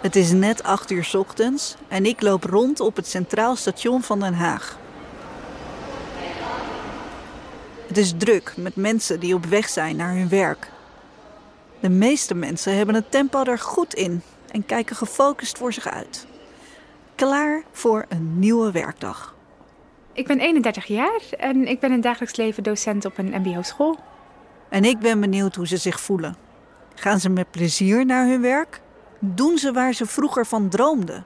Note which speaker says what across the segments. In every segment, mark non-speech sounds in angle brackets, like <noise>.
Speaker 1: Het is net 8 uur ochtends en ik loop rond op het Centraal Station van Den Haag. Het is druk met mensen die op weg zijn naar hun werk. De meeste mensen hebben het tempo er goed in en kijken gefocust voor zich uit. Klaar voor een nieuwe werkdag.
Speaker 2: Ik ben 31 jaar en ik ben in dagelijks leven docent op een MBO-school.
Speaker 1: En ik ben benieuwd hoe ze zich voelen. Gaan ze met plezier naar hun werk? Doen ze waar ze vroeger van droomden?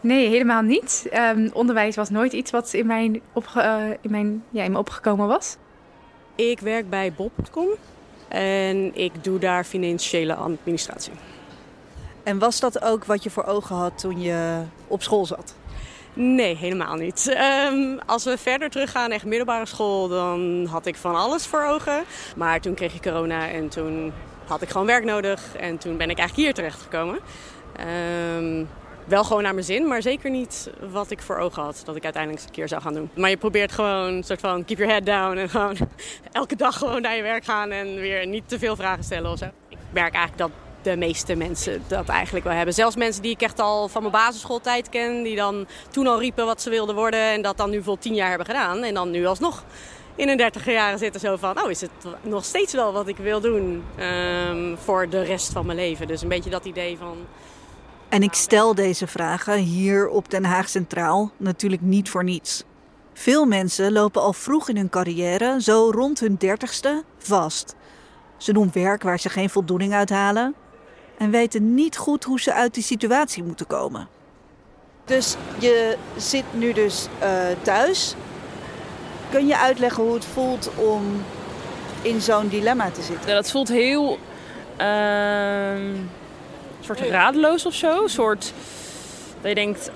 Speaker 2: Nee, helemaal niet. Ehm, onderwijs was nooit iets wat in mijn, opge uh, in, mijn, ja, in me opgekomen was.
Speaker 3: Ik werk bij Bob.com en ik doe daar financiële administratie.
Speaker 1: En was dat ook wat je voor ogen had toen je op school zat?
Speaker 3: Nee, helemaal niet. Um, als we verder teruggaan, echt middelbare school, dan had ik van alles voor ogen. Maar toen kreeg ik corona en toen had ik gewoon werk nodig. En toen ben ik eigenlijk hier terechtgekomen. Um, wel gewoon naar mijn zin, maar zeker niet wat ik voor ogen had dat ik uiteindelijk eens een keer zou gaan doen. Maar je probeert gewoon een soort van keep your head down en gewoon <laughs> elke dag gewoon naar je werk gaan en weer niet te veel vragen stellen of zo. Ik merk eigenlijk dat de meeste mensen dat eigenlijk wel hebben. Zelfs mensen die ik echt al van mijn basisschooltijd ken, die dan toen al riepen wat ze wilden worden en dat dan nu vol tien jaar hebben gedaan. En dan nu alsnog in hun dertiger jaren zitten zo van, oh is het nog steeds wel wat ik wil doen um, voor de rest van mijn leven. Dus een beetje dat idee van...
Speaker 1: En ik stel deze vragen hier op Den Haag Centraal natuurlijk niet voor niets. Veel mensen lopen al vroeg in hun carrière, zo rond hun dertigste, vast. Ze doen werk waar ze geen voldoening uit halen en weten niet goed hoe ze uit die situatie moeten komen. Dus je zit nu dus uh, thuis. Kun je uitleggen hoe het voelt om in zo'n dilemma te zitten?
Speaker 4: Ja, dat voelt heel. Uh, soort radeloos of zo. Een soort. Dat je denkt.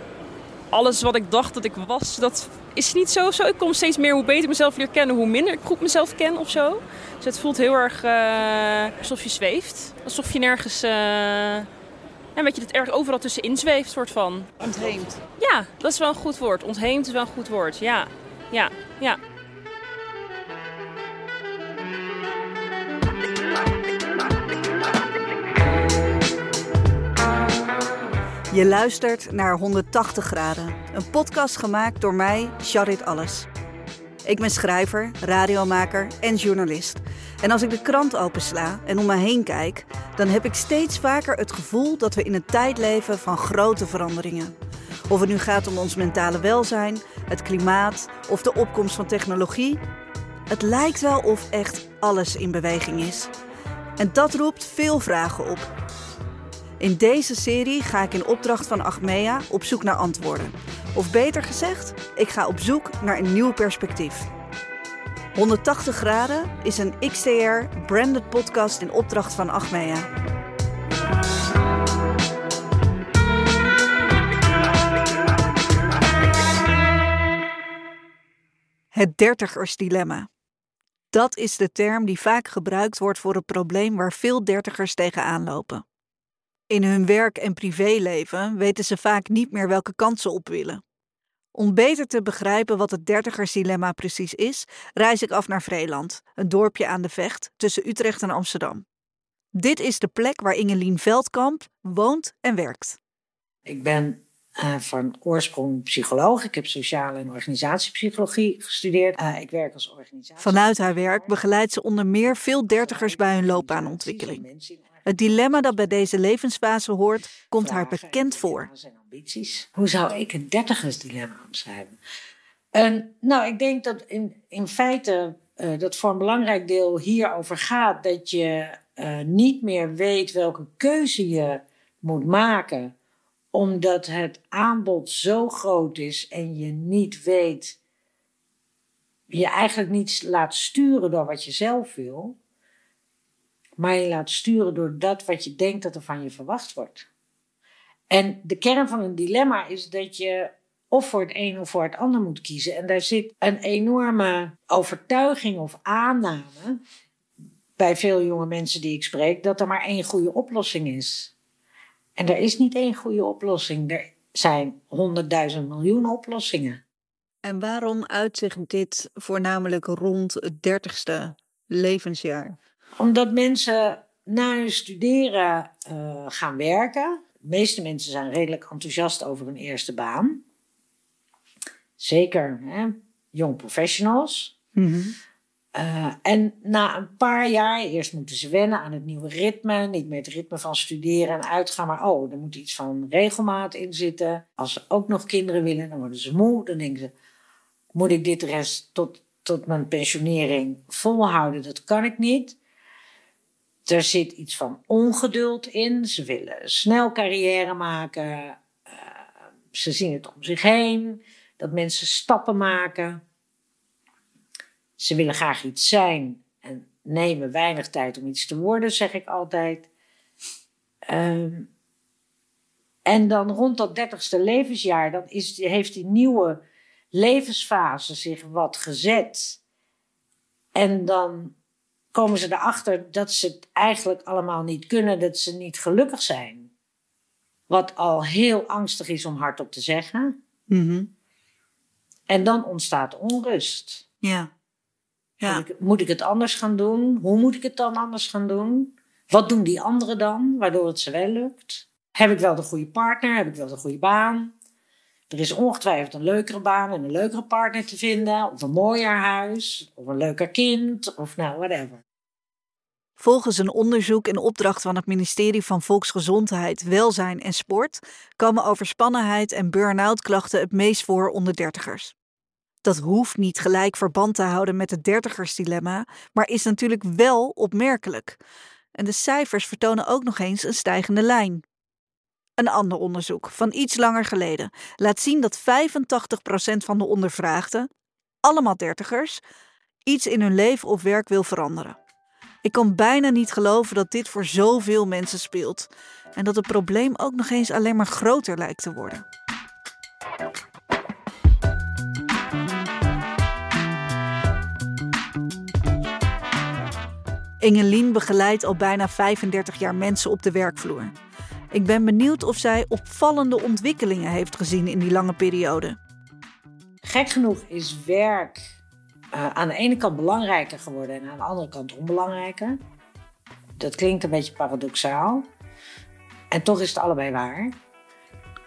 Speaker 4: Alles wat ik dacht dat ik was, dat is niet zo. zo. Ik kom steeds meer hoe beter ik mezelf leer kennen, hoe minder ik goed mezelf ken of zo. Dus het voelt heel erg uh, alsof je zweeft. Alsof je nergens. Uh, en weet je, het erg overal tussenin zweeft, soort van.
Speaker 1: Ontheemd.
Speaker 4: Ja, dat is wel een goed woord. Ontheemd is wel een goed woord. Ja, ja, ja.
Speaker 1: Je luistert naar 180 graden, een podcast gemaakt door mij, Charit Alles. Ik ben schrijver, radiomaker en journalist. En als ik de krant opensla en om me heen kijk, dan heb ik steeds vaker het gevoel dat we in een tijd leven van grote veranderingen. Of het nu gaat om ons mentale welzijn, het klimaat of de opkomst van technologie. Het lijkt wel of echt alles in beweging is. En dat roept veel vragen op. In deze serie ga ik in opdracht van Achmea op zoek naar antwoorden. Of beter gezegd, ik ga op zoek naar een nieuw perspectief. 180 graden is een XTR branded podcast in opdracht van Achmea. Het dertigersdilemma. Dat is de term die vaak gebruikt wordt voor een probleem waar veel dertigers tegenaan lopen. In hun werk- en privéleven weten ze vaak niet meer welke kant ze op willen. Om beter te begrijpen wat het dertigersdilemma precies is, reis ik af naar Vreeland, een dorpje aan de Vecht tussen Utrecht en Amsterdam. Dit is de plek waar Ingelien Veldkamp woont en werkt.
Speaker 5: Ik ben uh, van oorsprong psycholoog. Ik heb sociale en organisatiepsychologie gestudeerd. Uh, ik werk als organisatie.
Speaker 1: Vanuit haar werk begeleidt ze onder meer veel dertigers bij hun loopbaanontwikkeling. Het dilemma dat bij deze levensfase hoort, komt haar bekend voor.
Speaker 5: Hoe zou ik een dertigersdilemma omschrijven? En, nou, ik denk dat in, in feite uh, dat voor een belangrijk deel hierover gaat dat je uh, niet meer weet welke keuze je moet maken, omdat het aanbod zo groot is en je niet weet, je eigenlijk niet laat sturen door wat je zelf wil maar je laat sturen door dat wat je denkt dat er van je verwacht wordt. En de kern van een dilemma is dat je of voor het een of voor het ander moet kiezen. En daar zit een enorme overtuiging of aanname bij veel jonge mensen die ik spreek, dat er maar één goede oplossing is. En er is niet één goede oplossing. Er zijn honderdduizend miljoen oplossingen.
Speaker 1: En waarom uitzicht dit voornamelijk rond het dertigste levensjaar?
Speaker 5: Omdat mensen na hun studeren uh, gaan werken. de meeste mensen zijn redelijk enthousiast over hun eerste baan. Zeker hè, young professionals. Uh, en na een paar jaar, eerst moeten ze wennen aan het nieuwe ritme. Niet meer het ritme van studeren en uitgaan, maar oh, er moet iets van regelmaat in zitten. Als ze ook nog kinderen willen, dan worden ze moe. Dan denken ze, moet ik dit rest tot, tot mijn pensionering volhouden? Dat kan ik niet. Er zit iets van ongeduld in. Ze willen snel carrière maken. Uh, ze zien het om zich heen. Dat mensen stappen maken. Ze willen graag iets zijn en nemen weinig tijd om iets te worden, zeg ik altijd. Um, en dan rond dat dertigste levensjaar, dan is, heeft die nieuwe levensfase zich wat gezet. En dan komen ze erachter dat ze het eigenlijk allemaal niet kunnen, dat ze niet gelukkig zijn. Wat al heel angstig is om hardop te zeggen.
Speaker 1: Mm
Speaker 5: En dan ontstaat onrust.
Speaker 1: Ja. Ja.
Speaker 5: Moet, ik, moet ik het anders gaan doen? Hoe moet ik het dan anders gaan doen? Wat doen die anderen dan, waardoor het ze wel lukt? Heb ik wel de goede partner? Heb ik wel de goede baan? Er is ongetwijfeld een leukere baan en een leukere partner te vinden, of een mooier huis, of een leuker kind, of nou, whatever.
Speaker 1: Volgens een onderzoek in opdracht van het ministerie van Volksgezondheid, Welzijn en Sport komen overspannenheid en burn-out klachten het meest voor onder dertigers. Dat hoeft niet gelijk verband te houden met het dertigersdilemma, maar is natuurlijk wel opmerkelijk. En de cijfers vertonen ook nog eens een stijgende lijn. Een ander onderzoek van iets langer geleden laat zien dat 85% van de ondervraagden, allemaal dertigers, iets in hun leven of werk wil veranderen. Ik kan bijna niet geloven dat dit voor zoveel mensen speelt en dat het probleem ook nog eens alleen maar groter lijkt te worden. Ingelien begeleidt al bijna 35 jaar mensen op de werkvloer. Ik ben benieuwd of zij opvallende ontwikkelingen heeft gezien in die lange periode.
Speaker 5: Gek genoeg is werk uh, aan de ene kant belangrijker geworden en aan de andere kant onbelangrijker. Dat klinkt een beetje paradoxaal. En toch is het allebei waar.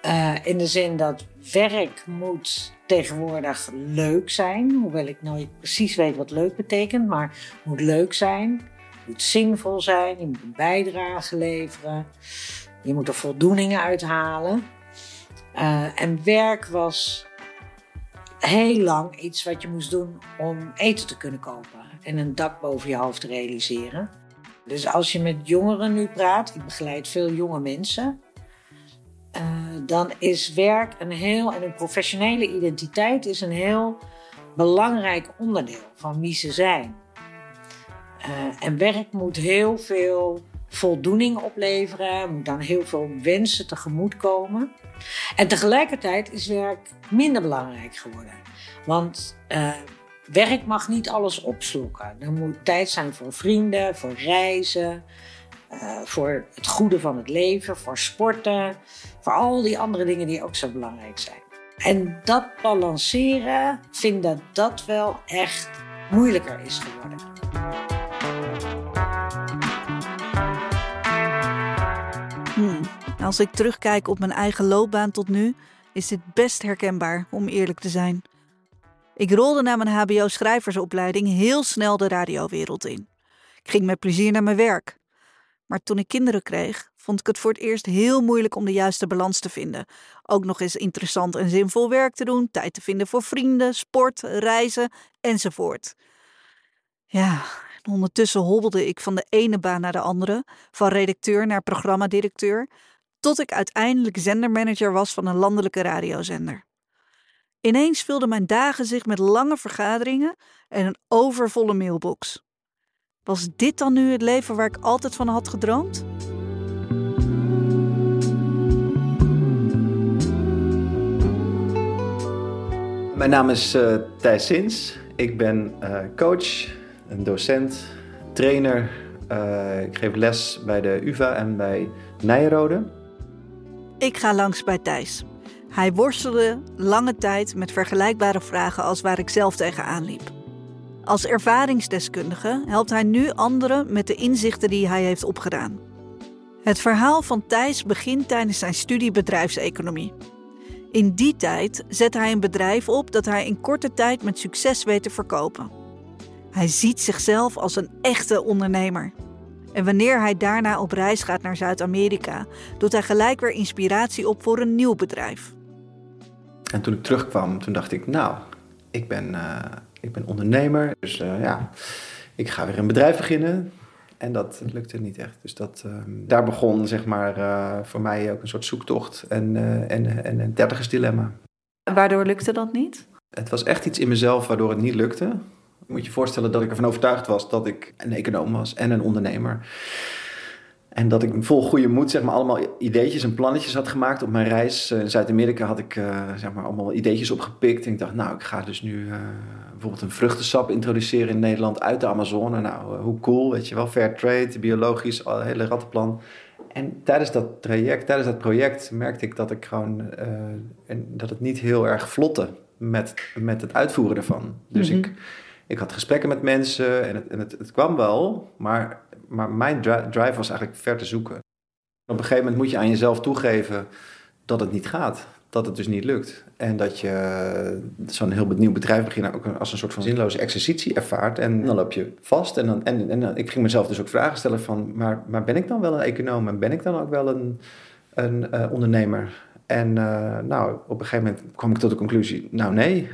Speaker 5: Uh, in de zin dat werk moet tegenwoordig leuk zijn. Hoewel ik nooit precies weet wat leuk betekent, maar moet leuk zijn moet zinvol zijn, je moet een bijdrage leveren, je moet er voldoening uithalen. Uh, en werk was heel lang iets wat je moest doen om eten te kunnen kopen en een dak boven je hoofd te realiseren. Dus als je met jongeren nu praat, ik begeleid veel jonge mensen, uh, dan is werk een heel, en hun professionele identiteit is een heel belangrijk onderdeel van wie ze zijn. Uh, en werk moet heel veel voldoening opleveren, moet dan heel veel wensen tegemoet komen. En tegelijkertijd is werk minder belangrijk geworden. Want uh, werk mag niet alles opslokken. Er moet tijd zijn voor vrienden, voor reizen, uh, voor het goede van het leven, voor sporten, voor al die andere dingen die ook zo belangrijk zijn. En dat balanceren, vind dat dat wel echt moeilijker is geworden.
Speaker 1: Hmm. Als ik terugkijk op mijn eigen loopbaan tot nu, is dit best herkenbaar, om eerlijk te zijn. Ik rolde na mijn HBO-schrijversopleiding heel snel de radiowereld in. Ik ging met plezier naar mijn werk. Maar toen ik kinderen kreeg, vond ik het voor het eerst heel moeilijk om de juiste balans te vinden. Ook nog eens interessant en zinvol werk te doen, tijd te vinden voor vrienden, sport, reizen enzovoort. Ja, ondertussen hobbelde ik van de ene baan naar de andere, van redacteur naar programmadirecteur, tot ik uiteindelijk zendermanager was van een landelijke radiozender. Ineens vulden mijn dagen zich met lange vergaderingen en een overvolle mailbox. Was dit dan nu het leven waar ik altijd van had gedroomd?
Speaker 6: Mijn naam is uh, Thijs Sins. Ik ben uh, coach, een docent, trainer. Uh, ik geef les bij de UvA en bij Nijrode.
Speaker 1: Ik ga langs bij Thijs. Hij worstelde lange tijd met vergelijkbare vragen als waar ik zelf tegenaan liep. Als ervaringsdeskundige helpt hij nu anderen met de inzichten die hij heeft opgedaan. Het verhaal van Thijs begint tijdens zijn studie bedrijfseconomie. In die tijd zet hij een bedrijf op dat hij in korte tijd met succes weet te verkopen. Hij ziet zichzelf als een echte ondernemer. En wanneer hij daarna op reis gaat naar Zuid-Amerika, doet hij gelijk weer inspiratie op voor een nieuw bedrijf.
Speaker 6: En toen ik terugkwam, toen dacht ik, nou, ik ben, uh, ik ben ondernemer. Dus uh, ja, ik ga weer een bedrijf beginnen. En dat lukte niet echt. Dus dat, uh, daar begon zeg maar uh, voor mij ook een soort zoektocht en, en, en een dertigersdilemma.
Speaker 1: Waardoor lukte dat niet?
Speaker 6: Het was echt iets in mezelf waardoor het niet lukte. Je moet je voorstellen dat ik ervan overtuigd was dat ik een econoom was en een ondernemer. En dat ik vol goede moed zeg maar, allemaal ideetjes en plannetjes had gemaakt. Op mijn reis in Zuid-Amerika had ik uh, zeg maar, allemaal ideetjes opgepikt. En ik dacht, nou, ik ga dus nu uh, bijvoorbeeld een vruchtensap introduceren in Nederland uit de Amazone. Nou, uh, hoe cool, weet je wel. Fair trade, biologisch, al hele rattenplan. En tijdens dat traject, tijdens dat project merkte ik dat ik gewoon... en dat het niet heel erg vlotte met, met het uitvoeren ervan. Dus mm-hmm. ik, ik had gesprekken met mensen en het, en het, het kwam wel, maar maar mijn drive was eigenlijk ver te zoeken. Op een gegeven moment moet je aan jezelf toegeven dat het niet gaat. Dat het dus niet lukt. En dat je zo'n heel nieuw bedrijf beginnen ook als een soort van zinloze exercitie ervaart. En dan loop je vast. En, dan, en, en ik ging mezelf dus ook vragen stellen van... maar, maar ben ik dan wel een econoom? En ben ik dan ook wel een, een uh, ondernemer? En uh, nou, op een gegeven moment kwam ik tot de conclusie... nou nee,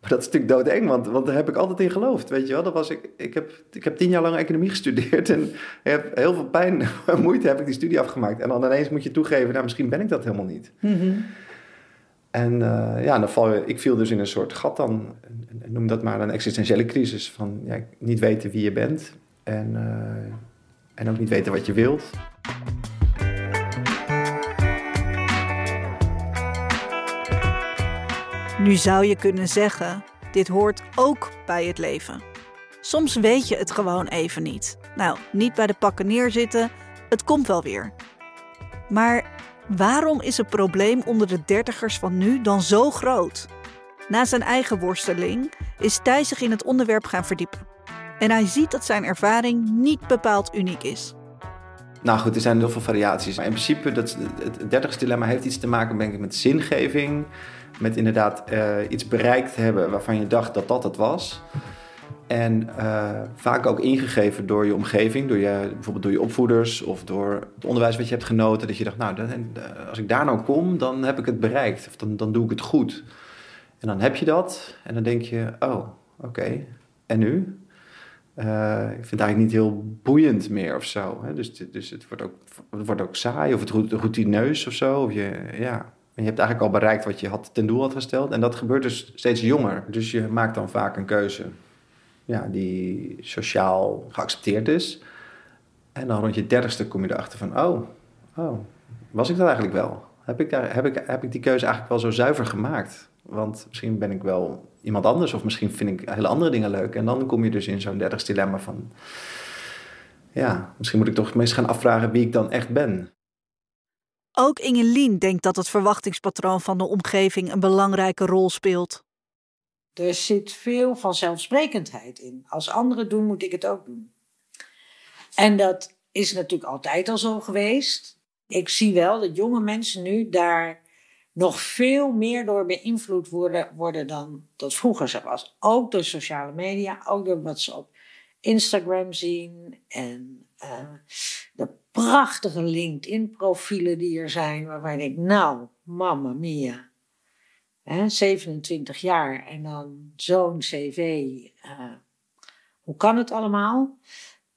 Speaker 6: Maar dat is natuurlijk doodeng, want, want daar heb ik altijd in geloofd. Weet je wel, dat was ik, ik, heb, ik heb tien jaar lang economie <laughs> gestudeerd en heb heel veel pijn en moeite heb ik die studie afgemaakt. En dan ineens moet je toegeven, nou misschien ben ik dat helemaal niet.
Speaker 1: Mm-hmm.
Speaker 6: En uh, ja, dan val je, ik viel dus in een soort gat dan, noem dat maar een existentiële crisis. Van ja, niet weten wie je bent en, uh, en ook niet weten wat je wilt.
Speaker 1: Nu zou je kunnen zeggen: dit hoort ook bij het leven. Soms weet je het gewoon even niet. Nou, niet bij de pakken neerzitten, het komt wel weer. Maar waarom is het probleem onder de dertigers van nu dan zo groot? Na zijn eigen worsteling is Thijs zich in het onderwerp gaan verdiepen. En hij ziet dat zijn ervaring niet bepaald uniek is.
Speaker 6: Nou goed, er zijn heel veel variaties. Maar in principe, dat, het dertigersdilemma heeft iets te maken denk ik, met zingeving met inderdaad uh, iets bereikt hebben waarvan je dacht dat dat het was. En uh, vaak ook ingegeven door je omgeving, door je, bijvoorbeeld door je opvoeders of door het onderwijs wat je hebt genoten. Dat je dacht, nou, dan, als ik daar nou kom, dan heb ik het bereikt. Of dan, dan doe ik het goed. En dan heb je dat en dan denk je, oh, oké, en nu? Uh, ik vind het eigenlijk niet heel boeiend meer of zo. Hè? Dus, dus het, wordt ook, het wordt ook saai of het routineus of zo. Of je, ja, en je hebt eigenlijk al bereikt wat je had, ten doel had gesteld. En dat gebeurt dus steeds jonger. Dus je maakt dan vaak een keuze ja, die sociaal geaccepteerd is. En dan rond je dertigste kom je erachter van... oh, oh was ik dat eigenlijk wel? Heb ik, daar, heb, ik, heb ik die keuze eigenlijk wel zo zuiver gemaakt? Want misschien ben ik wel iemand anders... of misschien vind ik hele andere dingen leuk. En dan kom je dus in zo'n dertigste dilemma van... ja, misschien moet ik toch eens gaan afvragen wie ik dan echt ben.
Speaker 1: Ook Ingelien denkt dat het verwachtingspatroon van de omgeving een belangrijke rol speelt.
Speaker 5: Er zit veel vanzelfsprekendheid in. Als anderen doen, moet ik het ook doen. En dat is natuurlijk altijd al zo geweest. Ik zie wel dat jonge mensen nu daar nog veel meer door beïnvloed worden, worden dan dat vroeger zo was. Ook door sociale media, ook door wat ze op Instagram zien en uh, de prachtige LinkedIn-profielen die er zijn, waarbij denkt, nou, mamma mia. Hè, 27 jaar en dan zo'n cv. Uh, hoe kan het allemaal?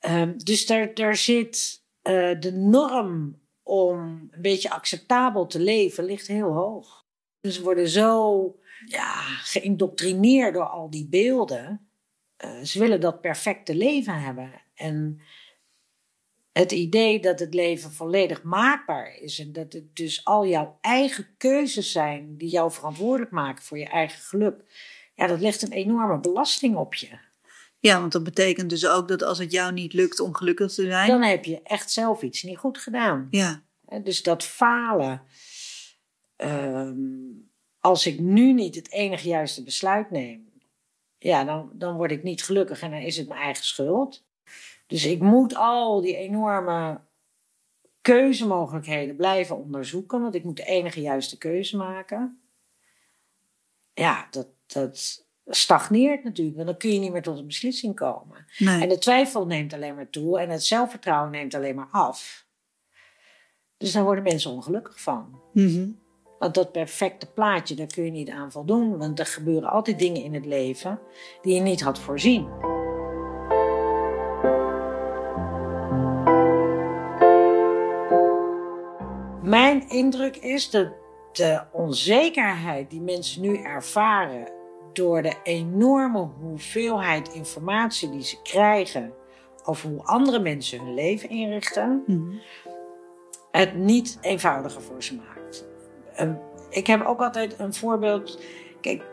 Speaker 5: Uh, dus daar, daar zit uh, de norm om een beetje acceptabel te leven, ligt heel hoog. Dus ze worden zo ja, geïndoctrineerd door al die beelden. Uh, ze willen dat perfecte leven hebben. En het idee dat het leven volledig maakbaar is en dat het dus al jouw eigen keuzes zijn die jou verantwoordelijk maken voor je eigen geluk, ja, dat legt een enorme belasting op je.
Speaker 1: Ja, want dat betekent dus ook dat als het jou niet lukt om gelukkig te zijn,
Speaker 5: dan heb je echt zelf iets niet goed gedaan.
Speaker 1: Ja.
Speaker 5: Dus dat falen. Um, als ik nu niet het enige juiste besluit neem, ja, dan, dan word ik niet gelukkig en dan is het mijn eigen schuld. Dus ik moet al die enorme keuzemogelijkheden blijven onderzoeken, want ik moet de enige juiste keuze maken. Ja, dat, dat stagneert natuurlijk, want dan kun je niet meer tot een beslissing komen.
Speaker 1: Nee.
Speaker 5: En de twijfel neemt alleen maar toe en het zelfvertrouwen neemt alleen maar af. Dus daar worden mensen ongelukkig van.
Speaker 1: Mhm.
Speaker 5: Want dat perfecte plaatje, daar kun je niet aan voldoen. Want er gebeuren altijd dingen in het leven die je niet had voorzien. Mijn indruk is dat de onzekerheid die mensen nu ervaren door de enorme hoeveelheid informatie die ze krijgen over hoe andere mensen hun leven inrichten,
Speaker 1: Mhm.
Speaker 5: het niet eenvoudiger voor ze maakt. Ehm, ik heb ook altijd een voorbeeld. Kijk,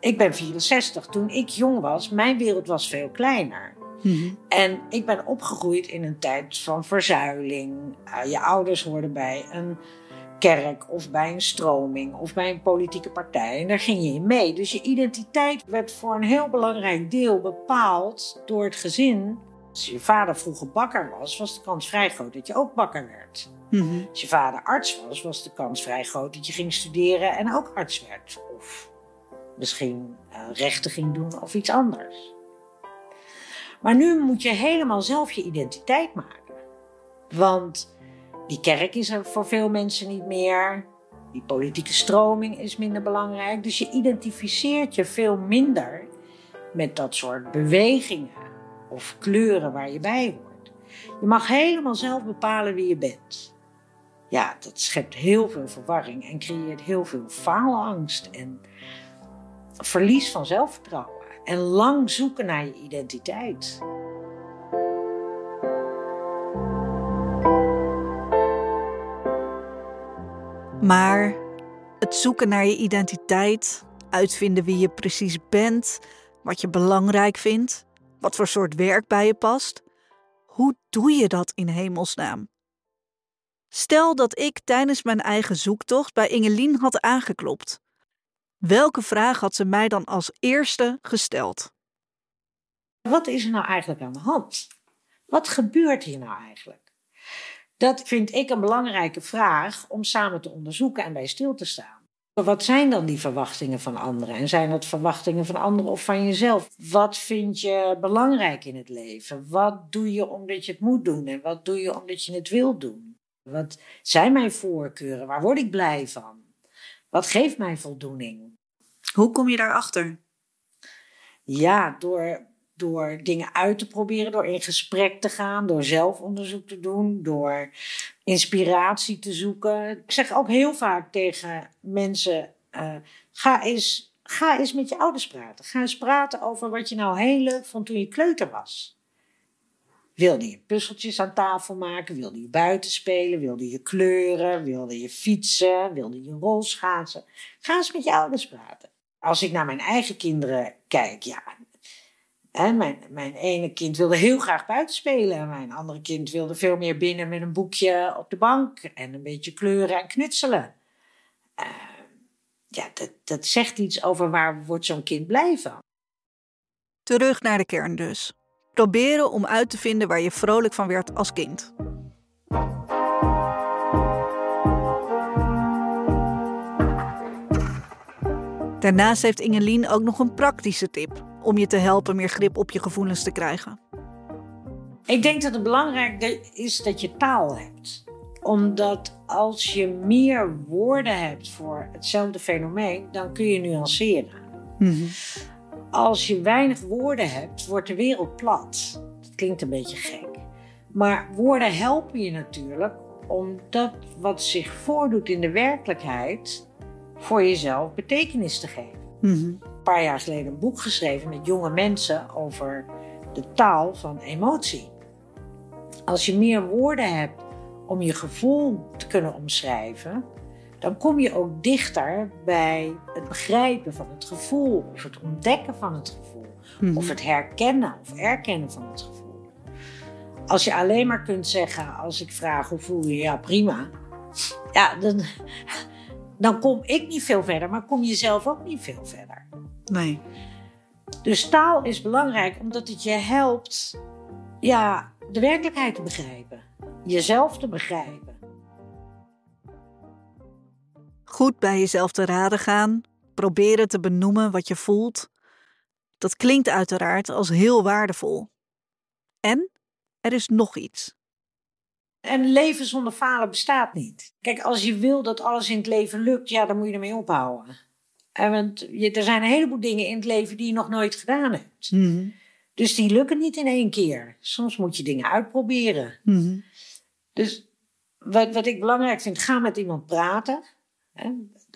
Speaker 5: ik ben 64. Toen ik jong was, mijn wereld was veel kleiner.
Speaker 1: Mhm.
Speaker 5: En ik ben opgegroeid in een tijd van verzuiling. Uh, je ouders hoorden bij een kerk of bij een stroming of bij een politieke partij. En daar ging je in mee. Dus je identiteit werd voor een heel belangrijk deel bepaald door het gezin. Als je vader vroeger bakker was, was de kans vrij groot dat je ook bakker werd.
Speaker 1: Mhm.
Speaker 5: Als je vader arts was, was de kans vrij groot dat je ging studeren en ook arts werd. Of misschien uh, rechten ging doen of iets anders. Maar nu moet je helemaal zelf je identiteit maken. Want die kerk is er voor veel mensen niet meer. Die politieke stroming is minder belangrijk. Dus je identificeert je veel minder met dat soort bewegingen of kleuren waar je bij hoort. Je mag helemaal zelf bepalen wie je bent. Ja, dat schept heel veel verwarring en creëert heel veel faalangst en verlies van zelfvertrouwen. En lang zoeken naar je identiteit.
Speaker 1: Maar het zoeken naar je identiteit, uitvinden wie je precies bent, wat je belangrijk vindt, wat voor soort werk bij je past, hoe doe je dat in hemelsnaam? Stel dat ik tijdens mijn eigen zoektocht bij Ingelien had aangeklopt. Welke vraag had ze mij dan als eerste gesteld?
Speaker 5: Wat is er nou eigenlijk aan de hand? Wat gebeurt hier nou eigenlijk? Dat vind ik een belangrijke vraag om samen te onderzoeken en bij stil te staan. Wat zijn dan die verwachtingen van anderen? En zijn dat verwachtingen van anderen of van jezelf? Wat vind je belangrijk in het leven? Wat doe je omdat je het moet doen en wat doe je omdat je het wil doen? Wat zijn mijn voorkeuren? Waar word ik blij van? Wat geeft mij voldoening?
Speaker 1: Hoe kom je daarachter?
Speaker 5: Ja, door, door dingen uit te proberen, door in gesprek te gaan, door zelfonderzoek te doen, door inspiratie te zoeken. Ik zeg ook heel vaak tegen mensen: uh, ga, eens, ga eens met je ouders praten. Ga eens praten over wat je nou heel leuk vond toen je kleuter was. Wilde je puzzeltjes aan tafel maken? Wilde je buiten spelen? Wilde je kleuren? Wilde je fietsen? Wilde je rolschaatsen? Ga eens met je ouders praten. Als ik naar mijn eigen kinderen kijk, ja. Hè, mijn, mijn ene kind wilde heel graag buiten spelen. Mijn andere kind wilde veel meer binnen met een boekje op de bank. En een beetje kleuren en knutselen. Uh, ja, dat, dat zegt iets over waar wordt zo'n kind blij van.
Speaker 1: Terug naar de kern dus. Proberen om uit te vinden waar je vrolijk van werd als kind. Daarnaast heeft Ingelien ook nog een praktische tip om je te helpen meer grip op je gevoelens te krijgen.
Speaker 5: Ik denk dat het belangrijk is dat je taal hebt. Omdat als je meer woorden hebt voor hetzelfde fenomeen, dan kun je nuanceren.
Speaker 1: Mm-hmm.
Speaker 5: Als je weinig woorden hebt, wordt de wereld plat. Dat klinkt een beetje gek. Maar woorden helpen je natuurlijk om dat wat zich voordoet in de werkelijkheid voor jezelf betekenis te geven.
Speaker 1: Mm-hmm.
Speaker 5: Een paar jaar geleden een boek geschreven met jonge mensen over de taal van emotie. Als je meer woorden hebt om je gevoel te kunnen omschrijven, dan kom je ook dichter bij het begrijpen van het gevoel, of het ontdekken van het gevoel,
Speaker 1: Mm-hmm.
Speaker 5: of het herkennen of erkennen van het gevoel. Als je alleen maar kunt zeggen, als ik vraag hoe voel je, ja prima, ja, dan, dan kom ik niet veel verder, maar kom je zelf ook niet veel verder.
Speaker 1: Nee.
Speaker 5: Dus taal is belangrijk omdat het je helpt ja, de werkelijkheid te begrijpen. jezelf te begrijpen.
Speaker 1: Goed bij jezelf te raden gaan, proberen te benoemen wat je voelt. Dat klinkt uiteraard als heel waardevol. En er is nog iets.
Speaker 5: En leven zonder falen bestaat niet. Kijk, als je wil dat alles in het leven lukt, ja, dan moet je ermee ophouden. En want je, er zijn een heleboel dingen in het leven die je nog nooit gedaan hebt. Dus die lukken niet in één keer. Soms moet je dingen uitproberen. Dus wat, wat ik belangrijk vind, ga met iemand praten.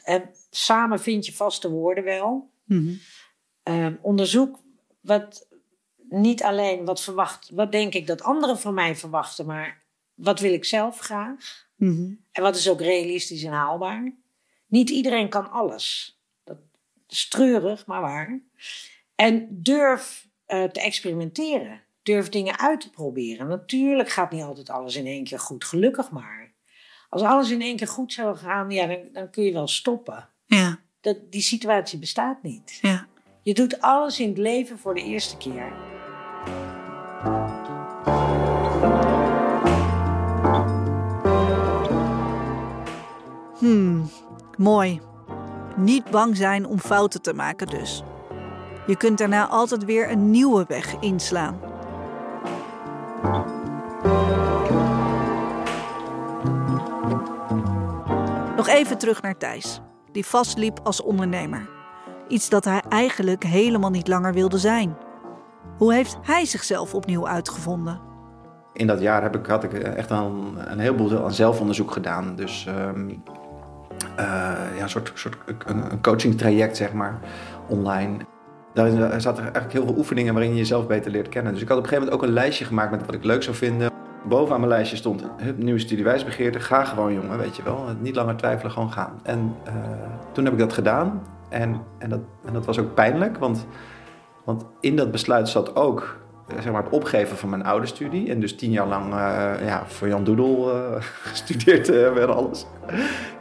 Speaker 5: En samen vind je vaste woorden wel. Ehm, onderzoek wat niet alleen wat verwacht, wat denk ik dat anderen van mij verwachten, maar wat wil ik zelf graag? En wat is ook realistisch en haalbaar? Niet iedereen kan alles. Dat is treurig, maar waar. En durf eh, te experimenteren. Durf dingen uit te proberen. Natuurlijk gaat niet altijd alles in één keer goed, gelukkig maar. Als alles in één keer goed zou gaan, ja, dan, dan kun je wel stoppen.
Speaker 1: Ja,
Speaker 5: Dat, die situatie bestaat niet.
Speaker 1: ja.
Speaker 5: Je doet alles in het leven voor de eerste keer.
Speaker 1: Hmm, mooi. Niet bang zijn om fouten te maken dus. Je kunt daarna altijd weer een nieuwe weg inslaan. Even terug naar Thijs, die vastliep als ondernemer. Iets dat hij eigenlijk helemaal niet langer wilde zijn. Hoe heeft hij zichzelf opnieuw uitgevonden?
Speaker 6: In dat jaar heb ik, had ik echt een, een heleboel aan zelfonderzoek gedaan. Dus ehm, eh, ja, een soort, soort een, een coachingtraject, zeg maar, online. Daarin zaten eigenlijk heel veel oefeningen waarin je jezelf beter leert kennen. Dus ik had op een gegeven moment ook een lijstje gemaakt met wat ik leuk zou vinden. Bovenaan mijn lijstje stond het nieuwe studie wijsbegeerte. Ga gewoon, jongen, weet je wel. Niet langer twijfelen, gewoon gaan. En eh, toen heb ik dat gedaan. En, en, dat, en dat was ook pijnlijk, want, want in dat besluit zat ook eh, zeg maar, het opgeven van mijn oude studie. En dus tien jaar lang eh, ja, voor Jan Doedel <laughs> gestudeerd en alles.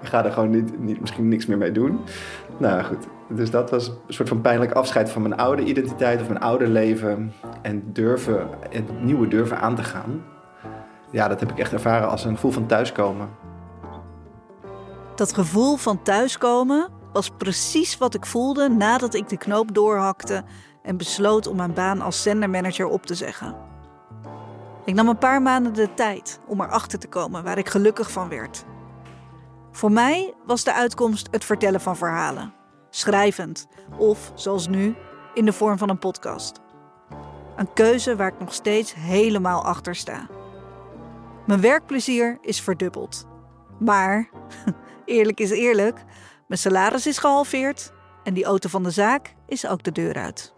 Speaker 6: Ik ga er gewoon niet, niet, misschien niks meer mee doen. Nou goed, dus dat was een soort van pijnlijk afscheid van mijn oude identiteit of mijn oude leven. En durven, het nieuwe durven aan te gaan. Ja, dat heb ik echt ervaren als een gevoel van thuiskomen.
Speaker 1: Dat gevoel van thuiskomen was precies wat ik voelde nadat ik de knoop doorhakte en besloot om mijn baan als zendermanager op te zeggen. Ik nam een paar maanden de tijd om erachter te komen waar ik gelukkig van werd. Voor mij was de uitkomst het vertellen van verhalen, schrijvend of, zoals nu, in de vorm van een podcast. Een keuze waar ik nog steeds helemaal achter sta. Mijn werkplezier is verdubbeld. Maar, <laughs> eerlijk is eerlijk, mijn salaris is gehalveerd en die auto van de zaak is ook de deur uit.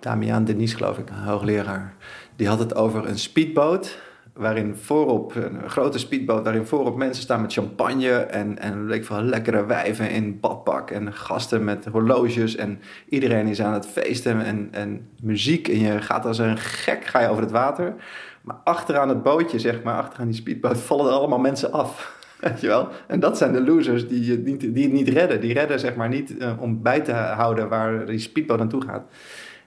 Speaker 6: Damian Denis, geloof ik, hoogleraar, die had het over een speedboot. Waarin voorop, een grote speedboot, waarin voorop mensen staan met champagne en, en ik veel, lekkere wijven in badpak. En gasten met horloges en iedereen is aan het feesten en, en muziek. En je gaat als een gek, ga je over het water. Maar achteraan het bootje, zeg maar, achteraan die speedboot, vallen er allemaal mensen af. <laughs> Weet je wel? En dat zijn de losers die, het niet, die het niet redden. Die redden zeg maar niet uh, om bij te houden waar die speedboot naartoe gaat.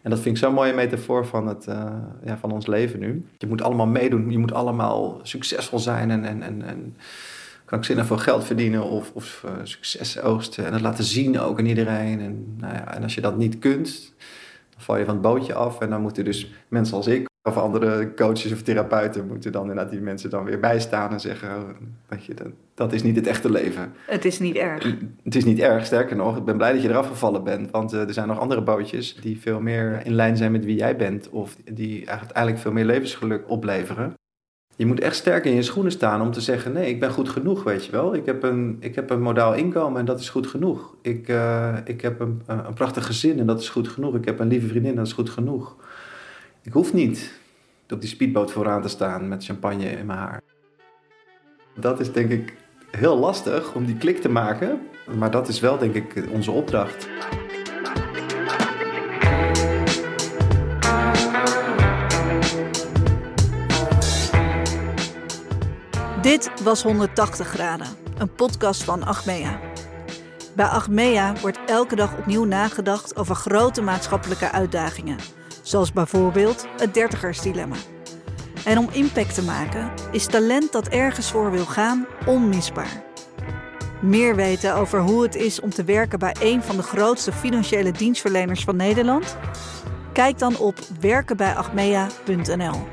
Speaker 6: En dat vind ik zo'n mooie metafoor van, het, uh, ja, van ons leven nu. Je moet allemaal meedoen. Je moet allemaal succesvol zijn en, en, en, en krankzinnig veel geld verdienen of, of uh, succes oogsten. En dat laten zien ook aan iedereen. En, nou ja, en als je dat niet kunt, dan val je van het bootje af. En dan moeten dus mensen als ik of andere coaches of therapeuten moeten dan inderdaad die mensen dan weer bijstaan en zeggen: oh, dat, je, dat, dat is niet het echte leven.
Speaker 1: Het is niet erg.
Speaker 6: Het is niet erg, sterker nog, ik ben blij dat je eraf gevallen bent. Want uh, er zijn nog andere bootjes die veel meer in lijn zijn met wie jij bent. Of die uiteindelijk veel meer levensgeluk opleveren. Je moet echt sterk in je schoenen staan om te zeggen: nee, ik ben goed genoeg, weet je wel. Ik heb een, ik heb een modaal inkomen en dat is goed genoeg. Ik, uh, ik heb een, een prachtig gezin en dat is goed genoeg. Ik heb een lieve vriendin en dat is goed genoeg. Ik hoef niet op die speedboot vooraan te staan met champagne in mijn haar. Dat is denk ik heel lastig om die klik te maken, maar dat is wel denk ik onze opdracht.
Speaker 1: Dit was 180 graden, een podcast van Achmea. Bij Achmea wordt elke dag opnieuw nagedacht over grote maatschappelijke uitdagingen, zoals bijvoorbeeld het dertigersdilemma. En om impact te maken is talent dat ergens voor wil gaan onmisbaar. Meer weten over hoe het is om te werken bij een van de grootste financiële dienstverleners van Nederland? Kijk dan op werkenbijachmea.nl.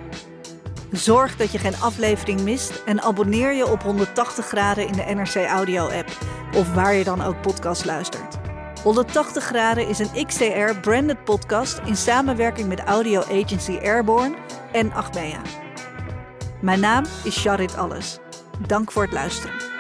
Speaker 1: Zorg dat je geen aflevering mist en abonneer je op 180 graden in de NRC Audio app of waar je dan ook podcast luistert. 180 graden is een XTR branded podcast in samenwerking met audio agency Airborne en Achmea. Mijn naam is Charit Alles. Dank voor het luisteren.